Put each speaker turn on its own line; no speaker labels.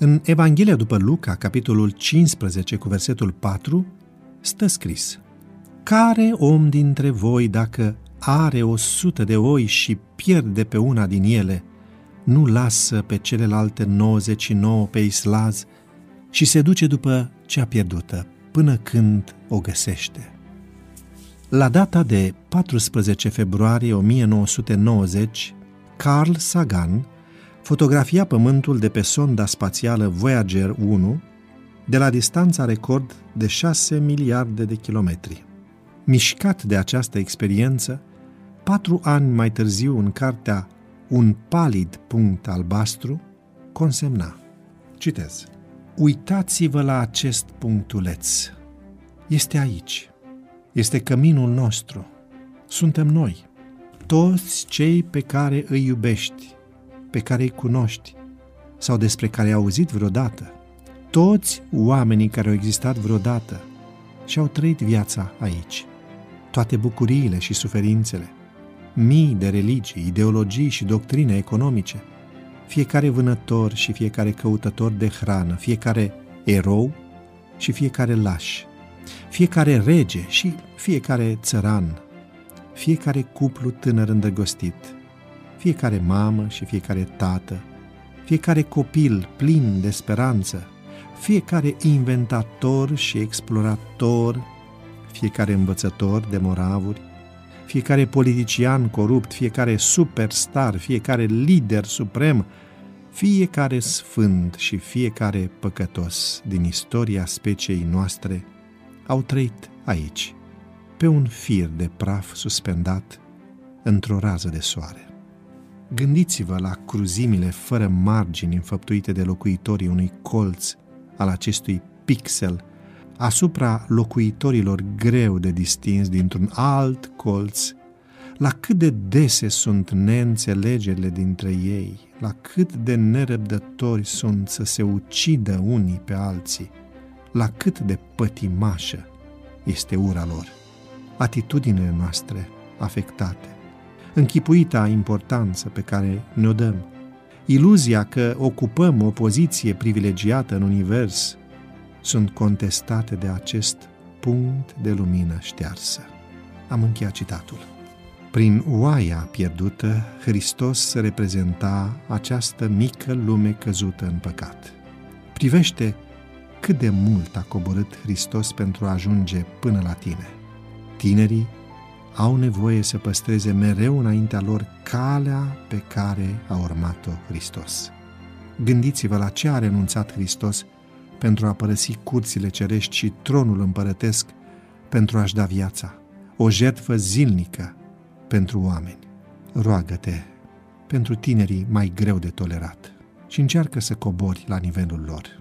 În Evanghelia după Luca, capitolul 15, cu versetul 4, stă scris Care om dintre voi, dacă are o sută de oi și pierde pe una din ele, nu lasă pe celelalte 99 pe islaz și se duce după cea pierdută până când o găsește. La data de 14 februarie 1990, Carl Sagan fotografia Pământul de pe sonda spațială Voyager 1 de la distanța record de 6 miliarde de kilometri. Mișcat de această experiență, patru ani mai târziu în cartea Un palid punct albastru, consemna. Citez. Uitați-vă la acest punctuleț. Este aici. Este căminul nostru. Suntem noi. Toți cei pe care îi iubești, pe care îi cunoști sau despre care ai auzit vreodată. Toți oamenii care au existat vreodată și au trăit viața aici. Toate bucuriile și suferințele, mii de religii, ideologii și doctrine economice, fiecare vânător și fiecare căutător de hrană, fiecare erou și fiecare laș, fiecare rege și fiecare țăran, fiecare cuplu tânăr îndrăgostit, fiecare mamă și fiecare tată, fiecare copil plin de speranță, fiecare inventator și explorator, fiecare învățător de moravuri, fiecare politician corupt, fiecare superstar, fiecare lider suprem, fiecare sfânt și fiecare păcătos din istoria speciei noastre au trăit aici, pe un fir de praf suspendat într-o rază de soare. Gândiți-vă la cruzimile fără margini înfăptuite de locuitorii unui colț al acestui pixel asupra locuitorilor greu de distins dintr-un alt colț, la cât de dese sunt neînțelegerile dintre ei, la cât de nerăbdători sunt să se ucidă unii pe alții, la cât de pătimașă este ura lor. Atitudinile noastre afectate, închipuita importanță pe care ne-o dăm, iluzia că ocupăm o poziție privilegiată în univers, sunt contestate de acest punct de lumină ștearsă. Am încheiat citatul. Prin oaia pierdută, Hristos reprezenta această mică lume căzută în păcat. Privește cât de mult a coborât Hristos pentru a ajunge până la tine. Tinerii au nevoie să păstreze mereu înaintea lor calea pe care a urmat-o Hristos. Gândiți-vă la ce a renunțat Hristos pentru a părăsi curțile cerești și tronul împărătesc pentru a-și da viața, o jertfă zilnică pentru oameni. Roagă-te pentru tinerii mai greu de tolerat și încearcă să cobori la nivelul lor.